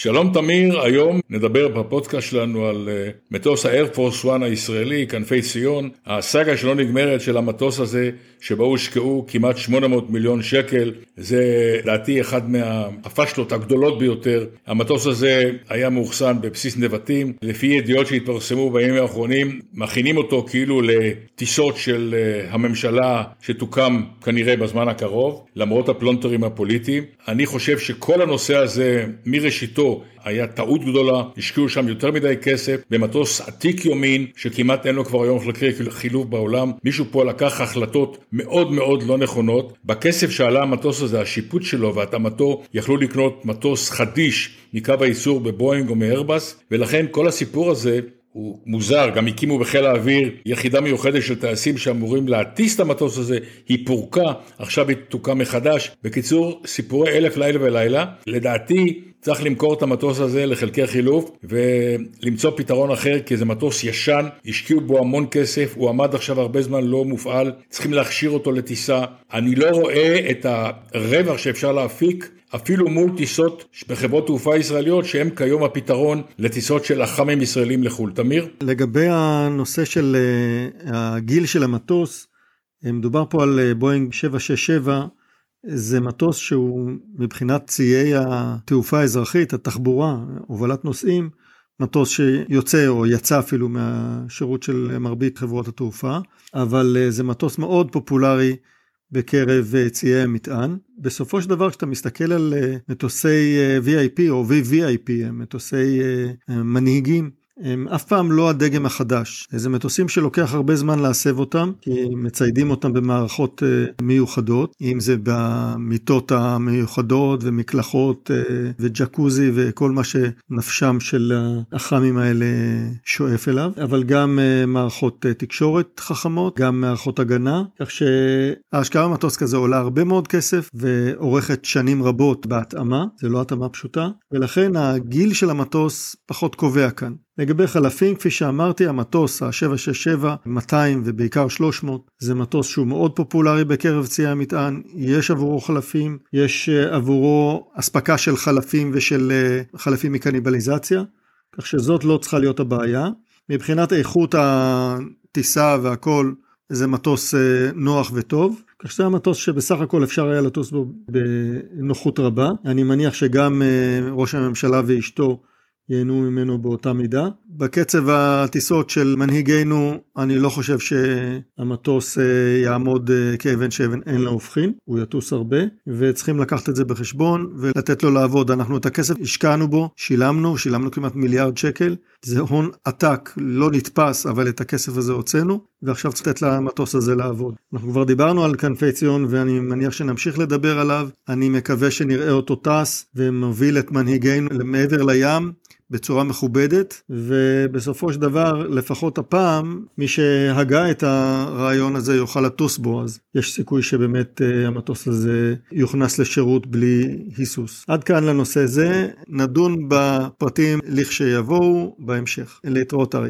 שלום תמיר, היום נדבר בפודקאסט שלנו על uh, מטוס האיירפורס 1 הישראלי, כנפי ציון, הסאגה שלא נגמרת של המטוס הזה, שבו הושקעו כמעט 800 מיליון שקל, זה לדעתי אחד מהפשלות הגדולות ביותר. המטוס הזה היה מאוחסן בבסיס נבטים, לפי ידיעות שהתפרסמו בימים האחרונים, מכינים אותו כאילו לטיסות של uh, הממשלה שתוקם כנראה בזמן הקרוב, למרות הפלונטרים הפוליטיים. אני חושב שכל הנושא הזה מראשיתו היה טעות גדולה, השקיעו שם יותר מדי כסף במטוס עתיק יומין שכמעט אין לו כבר היום חילוף בעולם, מישהו פה לקח החלטות מאוד מאוד לא נכונות, בכסף שעלה המטוס הזה, השיפוט שלו והתאמתו, יכלו לקנות מטוס חדיש מקו הייצור בבואינג או מאיירבס, ולכן כל הסיפור הזה הוא מוזר, גם הקימו בחיל האוויר יחידה מיוחדת של טייסים שאמורים להטיס את המטוס הזה, היא פורקה, עכשיו היא תוקם מחדש. בקיצור, סיפורי אלף לילה ולילה. לדעתי צריך למכור את המטוס הזה לחלקי חילוף ולמצוא פתרון אחר כי זה מטוס ישן, השקיעו בו המון כסף, הוא עמד עכשיו הרבה זמן לא מופעל, צריכים להכשיר אותו לטיסה. אני לא רואה את הרווח שאפשר להפיק אפילו מול טיסות בחברות תעופה ישראליות שהן כיום הפתרון לטיסות של אח"מים ישראלים לחו"ל. תמיר? לגבי הנושא של אה, הגיל של המטוס, אה, מדובר פה על אה, בואינג 767, זה מטוס שהוא מבחינת ציי התעופה האזרחית, התחבורה, הובלת נוסעים, מטוס שיוצא או יצא אפילו מהשירות של מרבית חברות התעופה, אבל זה מטוס מאוד פופולרי בקרב אה, ציי המטען. בסופו של דבר כשאתה מסתכל על אה, מטוסי אה, VIP או VVIP, מטוסי מנהיגים, הם אף פעם לא הדגם החדש. זה מטוסים שלוקח הרבה זמן להסב אותם, כי מציידים אותם במערכות uh, מיוחדות, אם זה במיטות המיוחדות ומקלחות uh, וג'קוזי וכל מה שנפשם של האח"מים האלה שואף אליו, אבל גם uh, מערכות תקשורת חכמות, גם מערכות הגנה, כך שההשקעה במטוס כזה עולה הרבה מאוד כסף ואורכת שנים רבות בהתאמה, זה לא התאמה פשוטה, ולכן הגיל של המטוס פחות קובע כאן. לגבי חלפים, כפי שאמרתי, המטוס ה-767, 200 ובעיקר 300, זה מטוס שהוא מאוד פופולרי בקרב ציי המטען, יש עבורו חלפים, יש אה, עבורו אספקה של חלפים ושל אה, חלפים מקניבליזציה, כך שזאת לא צריכה להיות הבעיה. מבחינת איכות הטיסה והכל, זה מטוס אה, נוח וטוב. כך שזה המטוס שבסך הכל אפשר היה לטוס בו בנוחות רבה. אני מניח שגם ראש הממשלה ואשתו ייהנו ממנו באותה מידה. בקצב הטיסות של מנהיגינו, אני לא חושב שהמטוס אה, יעמוד אה, כאבן שאבן אין לה הופכין, הוא יטוס הרבה, וצריכים לקחת את זה בחשבון ולתת לו לעבוד. אנחנו את הכסף השקענו בו, שילמנו, שילמנו כמעט מיליארד שקל, זה הון עתק, לא נתפס, אבל את הכסף הזה הוצאנו, ועכשיו צריך לתת למטוס הזה לעבוד. אנחנו כבר דיברנו על כנפי ציון, ואני מניח שנמשיך לדבר עליו. אני מקווה שנראה אותו טס ומוביל את מנהיגינו מעבר לים. בצורה מכובדת, ובסופו של דבר, לפחות הפעם, מי שהגה את הרעיון הזה יוכל לטוס בו, אז יש סיכוי שבאמת uh, המטוס הזה יוכנס לשירות בלי היסוס. עד כאן לנושא זה, נדון בפרטים לכשיבואו בהמשך. להתראות ארי.